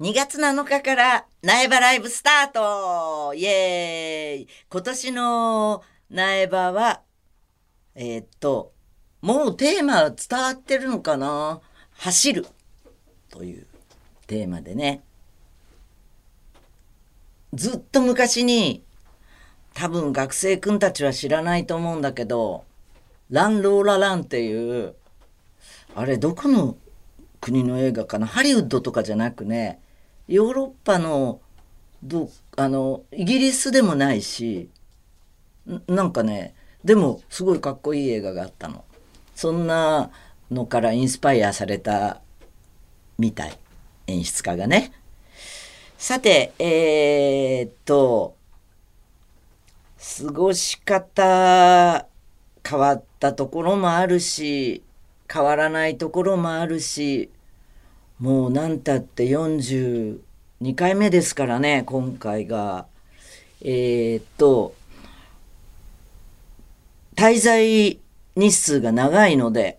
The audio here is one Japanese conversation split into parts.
2月7日から苗場ライブスタート。イエーイ。今年の苗場は、えーっと、もうテーマ伝わってるのかな？走る。というテーマでね。ずっと昔に、多分学生くんたちは知らないと思うんだけど、ランローラランっていう、あれどこの国の映画かな？ハリウッドとかじゃなくね、ヨーロッパの、ど、あの、イギリスでもないし、なんかね、でもすごいかっこいい映画があったの。そんなのからインスパイアされたみたい。演出家がね。さて、えー、っと、過ごし方変わったところもあるし、変わらないところもあるし、もう何たって42回目ですからね、今回が。えー、っと、滞在日数が長いので、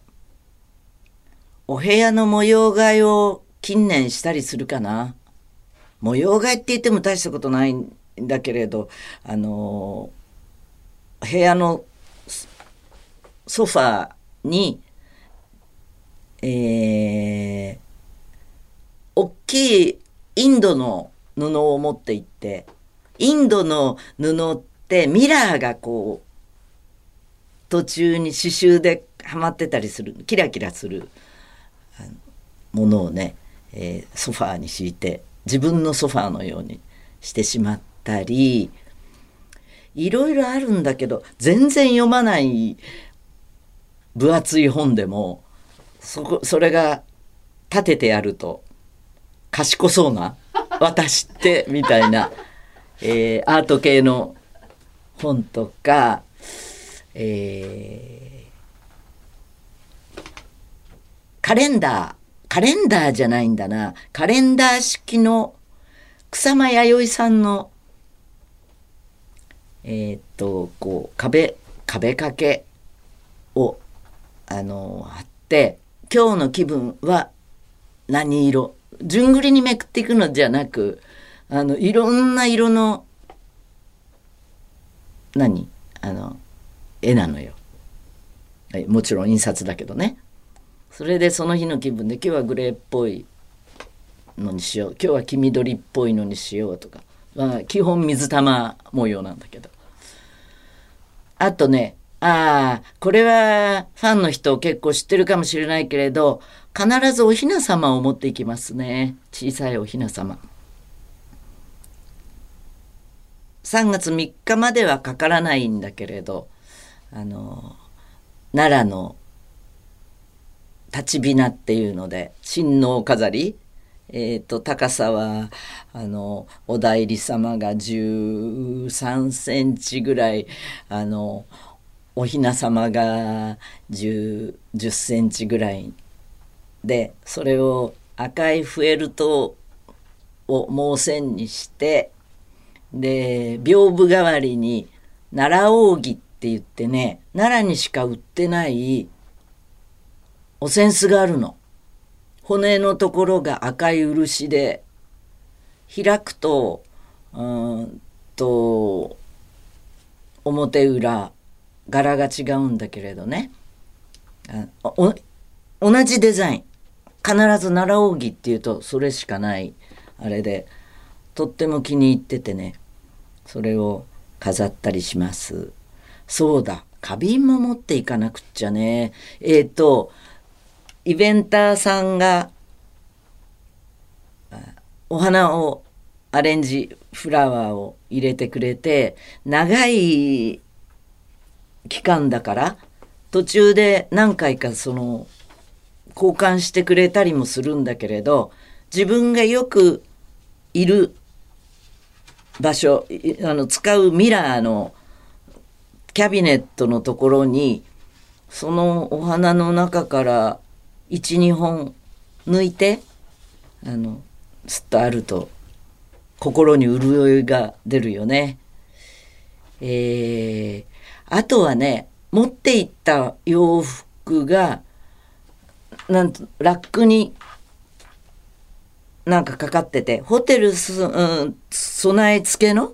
お部屋の模様替えを近年したりするかな。模様替えって言っても大したことないんだけれど、あの、部屋のソファーに、えー、大きいインドの布を持って行って、インドの布ってミラーがこう、途中に刺繍ではまってたりする、キラキラするものをね、えーソファーに敷いて、自分のソファーのようにしてしまったり、いろいろあるんだけど、全然読まない分厚い本でも、そこ、それが立ててやると、賢そうな、私って、みたいな、えーアート系の本とか、えーカレンダー、カレンダーじゃないんだな、カレンダー式の草間彌生さんの、えーっと、こう、壁、壁掛けを、あの、貼って、今日の気分は何色？順繰りにめくっていくのじゃなく、あの、いろんな色の、何？あの、絵なのよ。はいもちろん印刷だけどね。それでその日の気分で今日はグレーっぽいのにしよう今日は黄緑っぽいのにしようとか、まあ、基本水玉模様なんだけどあとねああこれはファンの人結構知ってるかもしれないけれど必ずお雛様を持っていきますね。小さいお雛様3月3日まではかからないんだけれどあの奈良の立ちびなっていうので親王飾り。えー、と高さはあのお内裏様が13センチぐらいあのお雛様が 10, 10センチぐらいでそれを赤いフェルトを毛線にしてで屏風代わりに奈良扇って言ってね奈良にしか売ってないお扇子があるの。骨のところが赤い漆で開くとうんと表裏柄が違うんだけれどね同じデザイン必ず奈良扇っていうとそれしかないあれでとっても気に入っててね。それを飾ったりします。そうだ。花瓶も持っていかなくっちゃね。えっ、とイベンターさんがお花をアレンジフラワーを入れてくれて長い期間だから途中で何回かその交換してくれたりもするんだけれど自分がよくいる場所あの使うミラーのキャビネットのところにそのお花の中から12本抜いてあのすっとあると心に潤いが出るよね。えー、あとはね持っていった洋服がなんとラックになんかかかっててホテルす、うん、備え付けの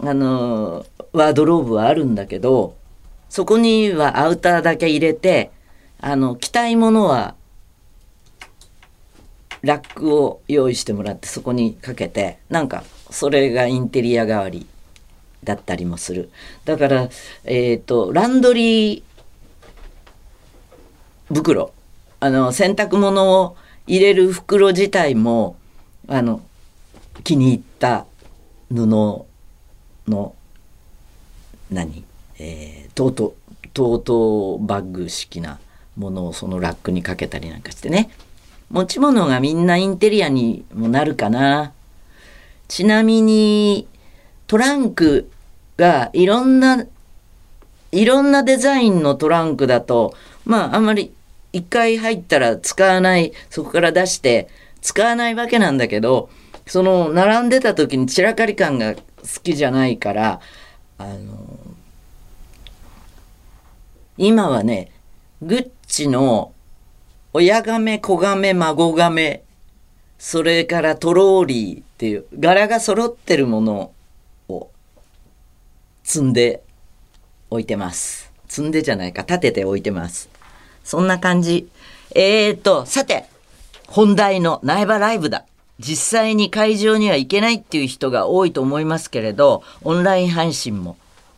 あのワードローブはあるんだけどそこにはアウターだけ入れてあの着たいものはラックを用意してもらってそこにかけてなんかそれがインテリア代わりだったりもする。だからえっ、とランドリー袋あの洗濯物を入れる袋自体もあの気に入った布の何、えー、トートトートバッグ式なものをそのラックにかけたりなんかしてね。持ち物がみんなインテリアにもなるかな。ちなみにトランクがいろんないろんなデザインのトランクだとまああんまり一回入ったら使わないそこから出して使わないわけなんだけどその並んでた時に散らかり感が好きじゃないからあの今はねグッチの親亀子亀孫亀それからトローリーっていう柄が揃ってるものを積んで置いてます。積んでじゃないか立てて置いてます。そんな感じ。えーとさて本題の苗場ライブだ。実際に会場には行けないっていう人が多いと思いますけれどオンライン配信も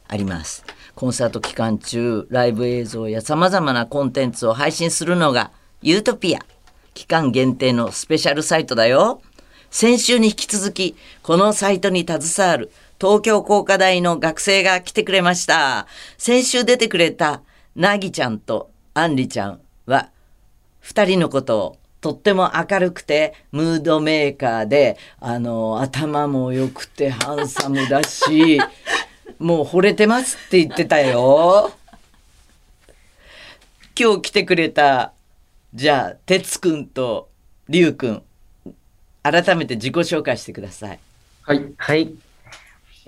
あります。コンサート期間中ライブ映像やさまざまなコンテンツを配信するのがユートピア。期間限定のスペシャルサイトだよ。先週に引き続きこのサイトに携わる東京工科大の学生が来てくれました。先週出てくれたなぎちゃんとあんりちゃんは二人のことをとっても明るくてムードメーカーであの頭も良くてハンサムだし もう惚れてますって言ってたよ。今日来てくれたじゃあ哲くんとりゅうくん改めて自己紹介してください。はい。はい。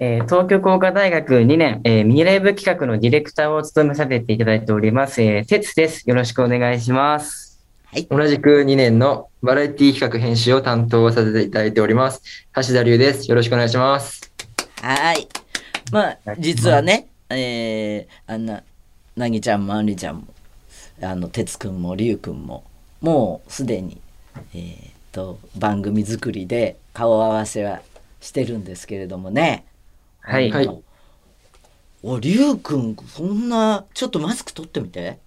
えー東京工科大学2年、えーミニライブ企画のディレクターを務めさせていただいております、えー、哲です。よろしくお願いします。同じく2年のバラエティ企画編集を担当させていただいております。橋田龍です。よろしくお願いします。はい。まあ実はね、えーあんななぎちゃんもあんりちゃんもあの哲くんもりゅうくんももうすでにえーっと番組作りで顔合わせはしてるんですけれどもね。はい。はいおりゅうくんそんなちょっとマスク取ってみて。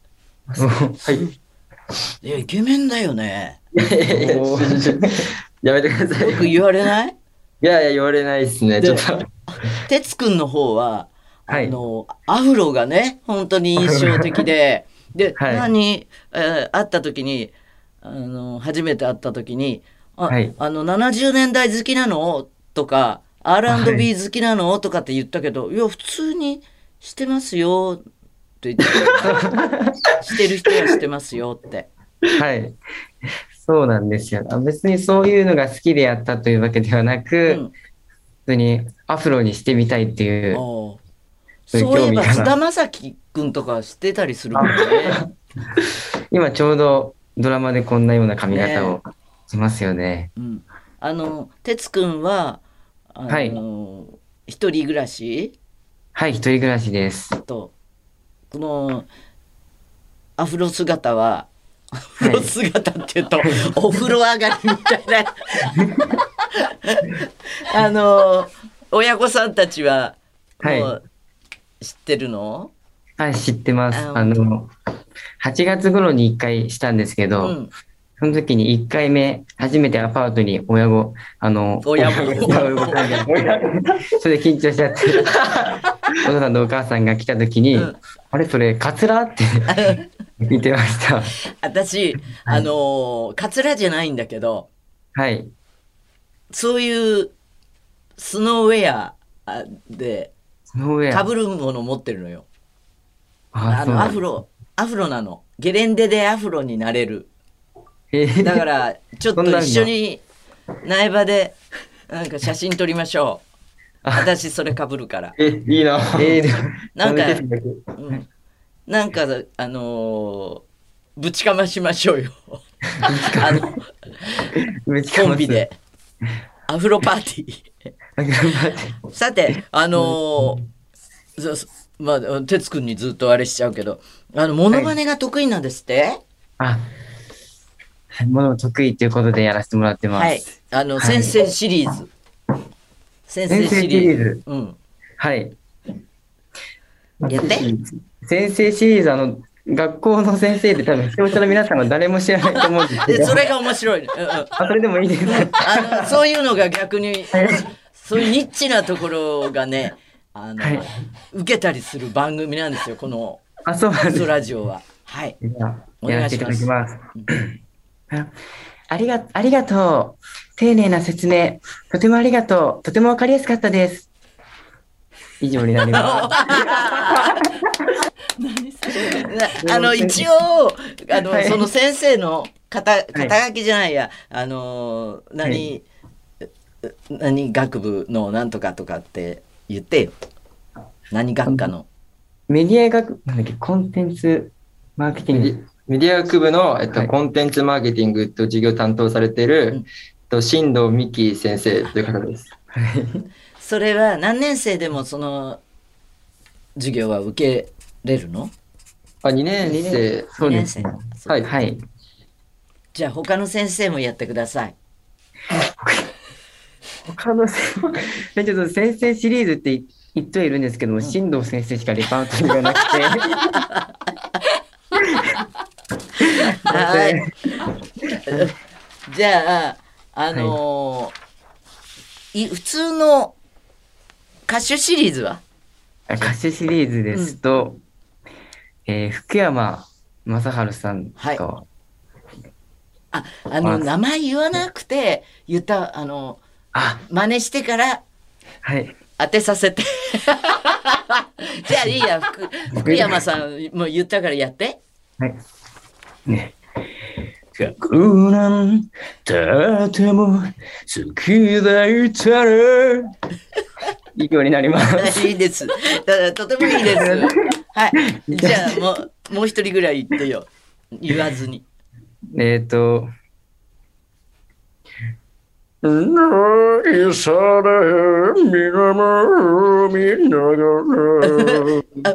はい。いやイケメンだよね。お ーやめてください。よく言われない？いやいや、言われないですね。ちょっと。哲くんの方は、はいあのアフロがね本当に印象的で で、はい何、えー会った時にあの初めて会った時に「あ,、はいあの70年代好きなの?」とか「R&B 好きなの?」とかって言ったけど「いや普通にしてますよ」って言って してる人はしてますよって。はい。そうなんですよ。あ別にそういうのが好きでやったというわけではなく、うん普通にアフロにしてみたいっていう。そういえば菅田将暉君とかしてたりするもんね。今ちょうどドラマでこんなような髪型をしますよね。うん、あの哲くんはあの、はい一人暮らし？はい、一人暮らしです。とこのアフロ姿はアフロ姿っていうと、お風呂上がりみたいな。あの親御さんたちははい。もう知ってるの、はい、知ってます。ああの、8月頃に1回したんですけど、うん、その時に1回目、初めてアパートに親御、あの、親御さんが、それで緊張しちゃって、お父さんとお母さんが来た時に、うん。あれそれ、カツラ？って 言ってました。私あのカツラじゃないんだけどはい。そういうスノーウェアあでその上かぶるもの持ってるのよ。ああのアフロアフロなの。ゲレンデでアフロになれる。えーだからちょっと一緒に苗場でなんか写真撮りましょう。私それかぶるから、え、いいな。えなんかうん、なんかあのーぶちかましましょうよ。あのコンビで。アフロパーティー。さて、あのーまあ、哲くんにずっとあれしちゃうけど、あの、モノマネが得意なんですって、あ、はいもの得意ということでやらせてもらってます。はい。あの、はい先生シリーズ。先生シシリーズ。うん。はい。やって。先生シリーズ、あの、学校の先生で多分視聴者の皆さんは誰も知らないと思うんですけで、ど。それが面白いの。うんうん。あ、それでもいいです。あの、そういうのが逆に、そういうニッチなところがね、あの、はい受けたりする番組なんですよ、この、あ、そう。ラジオは。はい。お願いしてますいただきます。あありが、ありがとう。丁寧な説明。とてもありがとう。とてもわかりやすかったです。以上になります。なあの、一応、あの、はいその先生の肩、肩書きじゃないや、あの、何、何学部のなんとかとかって言ってよ。何学科の。メディア学、なんだっけ、コンテンツマーケティング。メディア学部の、えっとはいコンテンツマーケティングと授業を担当されている、うんえっと新藤美希先生という方です。はい。それは何年生でもその授業は受けれるの？あ、2年生。そうです二年。生はい。はい。じゃあ他の先生もやってください。他の先生、ちょっと先生シリーズって言ってはいるんですけども、新藤先生しかレパートリーがなくて。はい。じゃあ、あのーい普通の歌手シリーズは？あ歌手シリーズですと、えー福山雅治さんと、はいあ、あの、あ名前言わなくて、言った、あの、あ、真似してからはい。当てさせて。じゃあいいや、福福山さんも言ったからやって。はい。ね。格なんとても好きだったら以上になります。いいです。とてもいいです。はい。じゃあもう、もう一人ぐらい言ってよ。言わずに。えっ、と、ないされみなも見ながら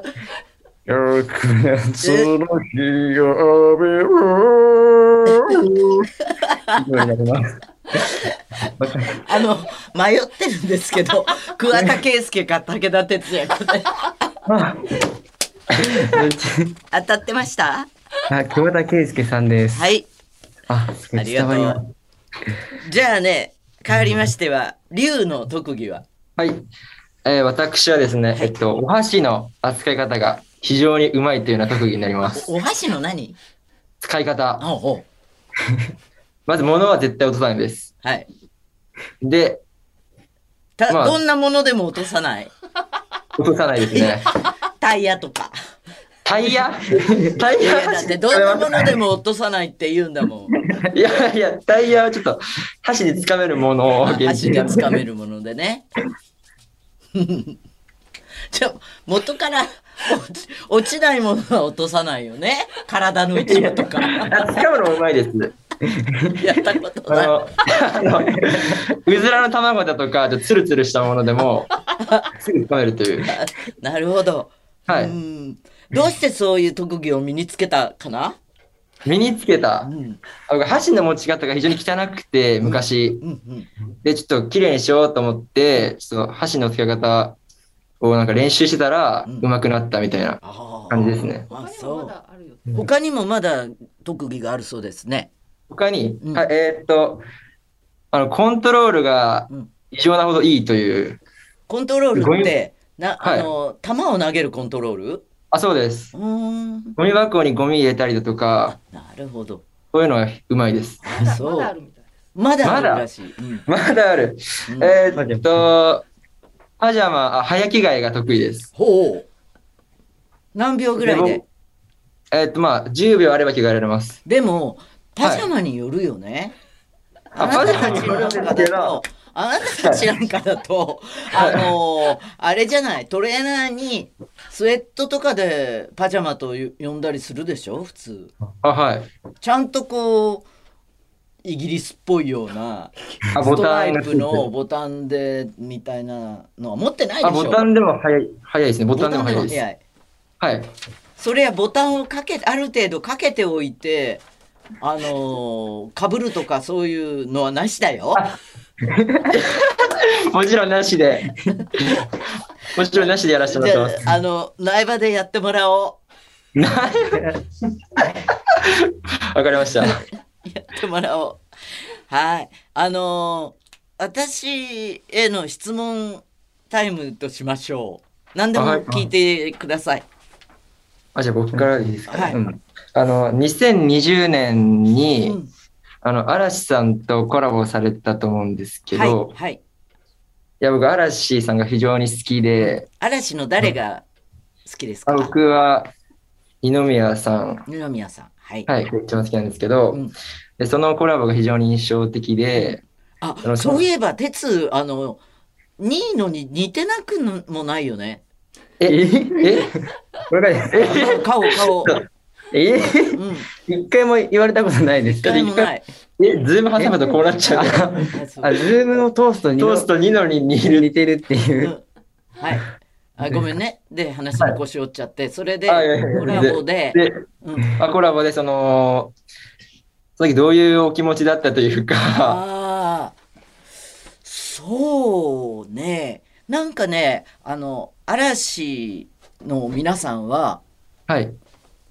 百夏の日が浴びる以上になります。あの、迷ってるんですけど、桑田佳祐か武田鉄矢か当たってました？あ、桑田佳祐さんです。はい。あ、ありがとう。じゃあね、変わりましては、龍の特技は？はい。えー私はですね、えっと、お箸の扱い方が非常にうまいというような特技になります。お箸の何？使い方。あおう まず物は絶対落とさないです。はい。で、た、まあどんなものでも落とさない。落とさないですね。タイヤとか。タイヤ？タイいヤやだってどんなものでも落とさないって言うんだもん。いやいや、タイヤはちょっと箸で掴めるものを限箸で掴めるものでね。じゃあ元から落ちないものは落とさないよね。体の一部とか。あ掴むのもうまいです。やったことない。うずらの卵だとか、ちょっとツルツルしたものでも、すぐ掴めるという。なるほど。はい。うんどうしてそういう特技を身につけたかな？身につけた？う。ん箸の持ち方が非常に汚くて、昔。うんうん。で、ちょっと綺麗にしようと思って、ちょっと箸の付け方をなんか練習してたら、うん上手くなったみたいなあ感じですね。あ、まそう。他にもまだ特技があるそうですね。他に、うんはいえーっと、あの、コントロールがうん異常なほどいいという。コントロールって、な、はいあの、球を投げるコントロール？あ、そうです。うーん。ゴミ箱にゴミ入れたりだとか、なるほど。そういうのがうまいです。あまだそうまだあるみたい。まだあるまだらしい。うんまだある。うんえーっと、パジャマ、あ、早着替えが得意です。ほう。何秒ぐらいで？えーっと、まあ、10秒あれば着替えられます。でも、パジャマによるよね。ああなたたちなんかだと、あなたたちなんかだと、あのーあれじゃない、トレーナーにスウェットとかでパジャマと呼んだりするでしょ、普通。あ、はい。ちゃんとこう、イギリスっぽいようなあ、ストライプのボタンでみたいなのは持ってないであ、しょ？ボタンでも早い、早いですね。ボタンでも早いです。早いはい。それはボタンをかけある程度かけておいてあのかぶるとかそういうのはなしだよ。もちろんなしで。もちろんなしでやらせてもらってます。ああの苗場でやってもらお わかりました。うやってもらおう。はいあの私への質問タイムとしましょう。何でも聞いてください。あ、じゃあ僕からでいいですか、ねはいうんあの、2020年に、うんあの、嵐さんとコラボされたと思うんですけはいど、はい。いや、僕、嵐さんが非常に好きで、嵐の誰が好きですあか。僕は二宮さん、二宮さん。はい。はい、一番好きなんですけど、うんでそのコラボが非常に印象的で、あそういえば鉄あの2位のに似てなくもないよね。え、え、これが、え、顔顔。え、うん。一回も言われたことないです一回もない。え、ズーム挟むとこうなっちゃう。あズームのトーストにトースト2のに似る。似てるっていうう。んはい。あごめんね。で話に腰折っちゃって、それでコラボで、で、うん、あコラボでその、その時どういうお気持ちだったというか、ああそうね。なんかねあの嵐の皆さんははい。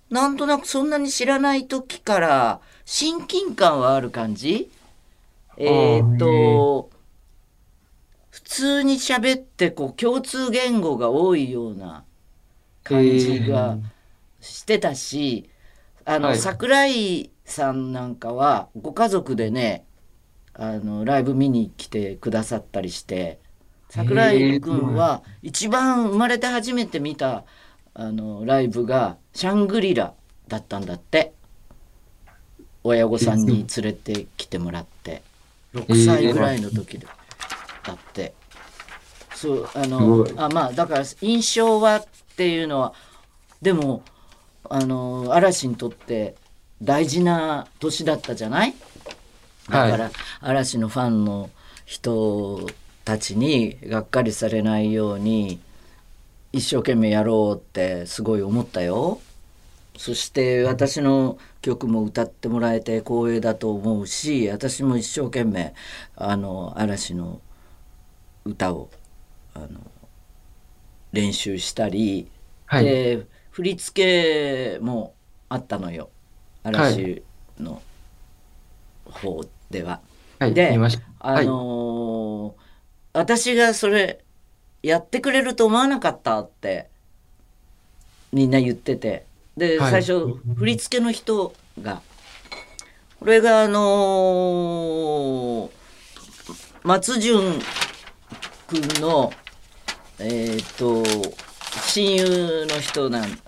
なんとなくそんなに知らない時から親近感はある感じ？えーっと普通に喋ってこう共通言語が多いような感じがしてたし、あの、はい。桜井さんなんかはご家族でねあのライブ見に来てくださったりして桜井君は一番生まれて初めて見たあのライブがシャングリラだったんだって。親御さんに連れてきてもらって。6歳ぐらいの時でだって。そうあすのあまあだから印象はっていうのはでもあの嵐にとって大事な年だったじゃない。だから、嵐のファンの人たちにがっかりされないように一生懸命やろうってすごい思ったよ。そして私の曲も歌ってもらえて光栄だと思うし私も一生懸命あの嵐の歌をあの練習したり、はい。で振り付けもあったのよ嵐の方では。はい。で見ました。あのー私がそれやってくれると思わなかったってみんな言ってて。で、はい。最初振り付けの人がこれがあのー松潤君のえっ、と親友の人なん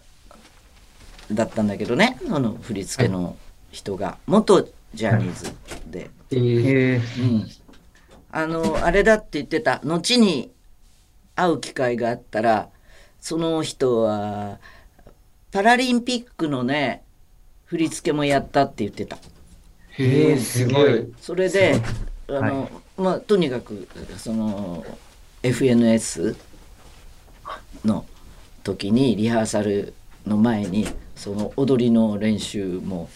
だったんだけどね。その振り付けの人が、元ジャニーズで。えー。うん、あのあれだって言ってた。後に会う機会があったらその人はパラリンピックのね振り付けもやったって言ってたへえ、すごい。それであの、まあとにかくその FNS の時にリハーサルの前にその踊りの練習も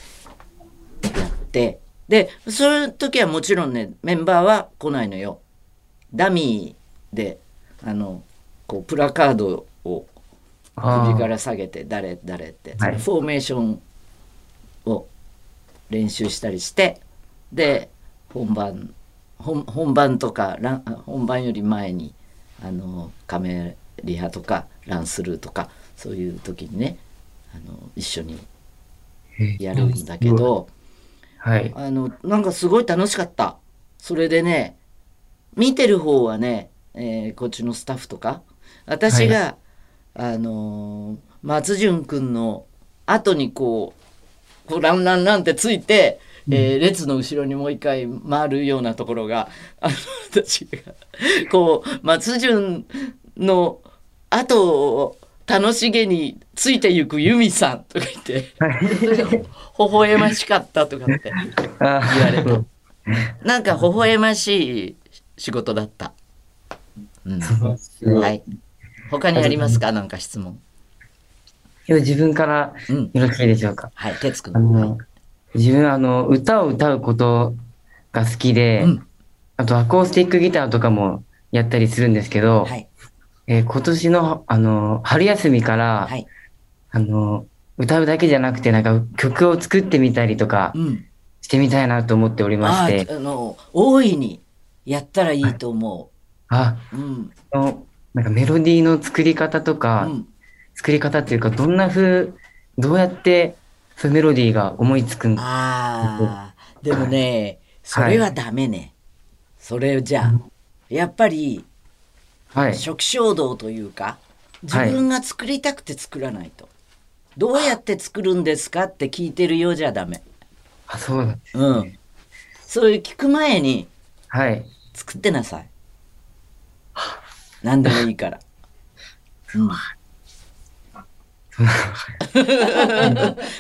やってでその時はもちろんねメンバーは来ないのよ。ダミーであのこうプラカードを首から下げて誰誰って、はい。フォーメーションを練習したりしてで本番本本番とかラン本番より前にあのカメリハとかランスルーとかそういう時にねあの一緒にやるんだけど、はい。あのなんかすごい楽しかった。それでね見てる方はね、えーこっちのスタッフとか。私が、あのー松潤くんの後にこうこうランランランってついて、えー列の後ろにもう一回回るようなところが あの私がこう松潤の後を楽しげについてゆく由美さんとか言って微笑ましかったとかってあ言われて。なんか微笑ましい仕事だった。うん、はい。他にありますか？なんか質問。では自分からうん。よろしいでしょうか？はい、哲くあん。の、自分あの、歌を歌うことが好きで、うんあとアコースティックギターとかもやったりするんですけど、はい。えー今年の、あの、春休みから、はい。あの、歌うだけじゃなくて、なんか曲を作ってみたりとかうん。してみたいなと思っておりまあして、あの、大いにやったらいいと思あ、う。うん。あのなんかメロディーの作り方とか、うん。作り方っていうか、どんな風、どうやって、そういうメロディーが思いつくんああ、でもね、それはダメね。それじゃあ、やっぱり、はい。初期衝動というか、自はい分が作りたくて作らないと。どうやって作るんですかって聞いてるようじゃダメ。あ、そうなんです。うん。そういう聞く前にはい。作ってなさい。何でもいいから。うん、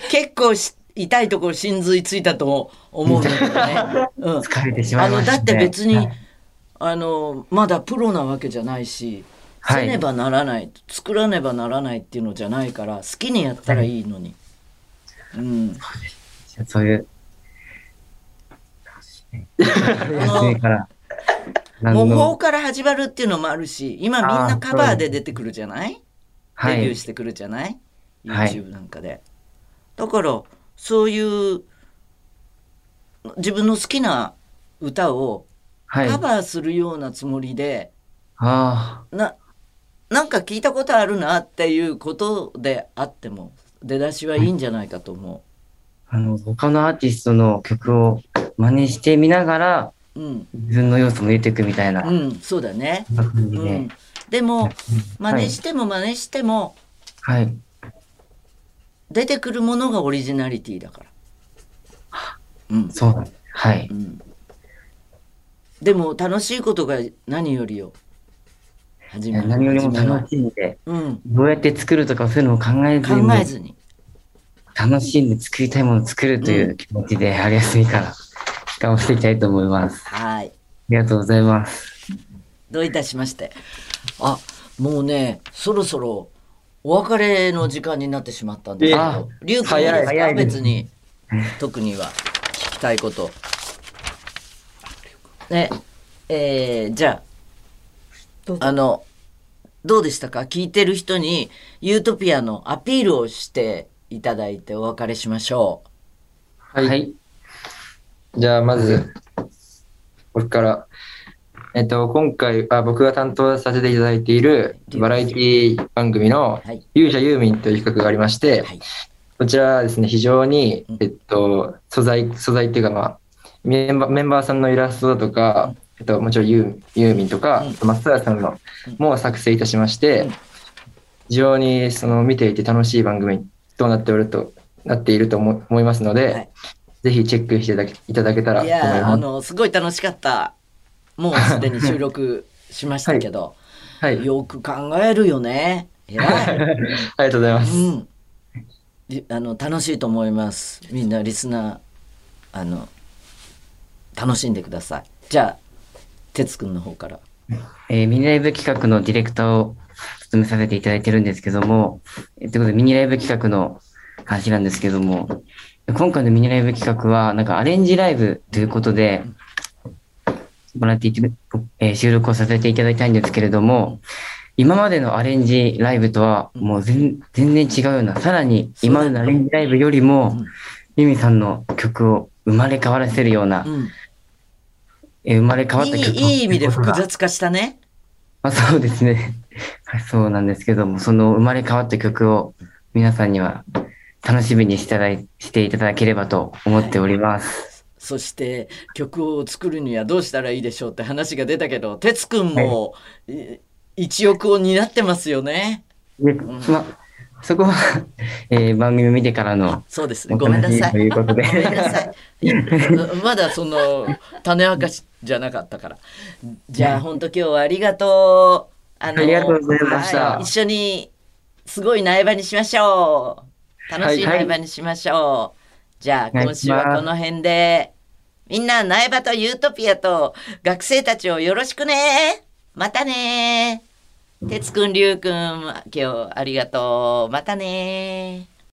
結構し痛いところ心髄ついたと思うんだけどね。うん、疲れてしまあのいました、ね。だって別に、はいあのまだプロなわけじゃないし、はいせねばならない作らねばならないっていうのじゃないから好きにやったらいいのに。うん、そういう。模の倣から始まるっていうのもあるし今みんなカバーで出てくるじゃない？はい。デビューしてくるじゃない、はい ?YouTube なんかで。だからそういう自分の好きな歌をはい。カバーするようなつもりで、あななんか聞いたことあるなっていうことであっても出だしはいいんじゃないかと思あ。あの、他のアーティストの曲を真似してみながら、う。うん、自分の要素も入れていくみたいな。うん、そうだね。うん、でも真はい似しても真似してもはい。出てくるものがオリジナリティだから。うんそうなんです。はい。うん、でも楽しいことが何よりよ。何よりも楽しんで、うん、どうやって作るとかそういうのを考えずに、考えずに。楽しんで作りたいものを作るという気持ちで、春休みから頑張っていきたいと思います。はい。ありがとうございます。どういたしまして。あ、もうね、そろそろお別れの時間になってしまったんですけあど、リュウ君いい早い別に、特には聞きたいこと。ね、えーじゃあ、あの、どうでしたか？聞いてる人にユートピアのアピールをしていただいてお別れしましょはい。はい。じゃあ、まず、僕から。えっと、今回、あ僕が担当させていただいているバラエティ番組の。勇者ユーミンという企画がありまして、はい。こちらはですね、非常にうん、えっと、素材、素材っていうか、まあ、メンバーメンバーさんのイラストだとか、えっと、もちろんユーミンとか、うん松浦さんのうんも作成いたしまして、うん非常にその見ていて楽しい番組となっておると、なっていると思思いますので、はいぜひチェックしていただけいただけたらいと思いやーあ。のすごい楽しかった。もうすでに収録しましたけど、はい。よく考えるよね。偉い、ありがとうございます。うん、りあの楽しいと思います。みんなリスナーあの楽しんでください。じゃあ哲くんの方から。えーミニライブ企画のディレクターを務めさせていただいてるんですけども、えーということでミニライブ企画の話なんですけども、今回のミニライブ企画は、なんかアレンジライブということで、もらっていて、えー収録をさせていただきたいんですけれども、今までのアレンジライブとはもう全全然違うような、さらに今までのアレンジライブよりもうん、ユミさんの曲を生まれ変わらせるような、うん。えー生まれ変わっいた曲をいいい意味で複雑化したね。まあ、そうですね。は いそうなんですけども、その生まれ変わった曲を皆さんには楽しみにしていただいしていただければと思っております。そして曲を作るにはどうしたらいいでしょうって話が出たけど哲くんも、い一翼を担ってますよねで、まあ、そこは、えー番組を見てからのそうですねおごめんなさい話ということで。ごめんなさい。い まだその種明かしじゃなかったから。じゃあ本当今日はありがとう。あありがとうございましたはい一緒にすごい苗場にしましょう。楽しいはい苗場にしましょう。じゃあはい今週はこの辺でみんな、苗場とユートピアと学生たちをよろしくね。またね。哲くん、りゅうくん、今日ありがとう。またね。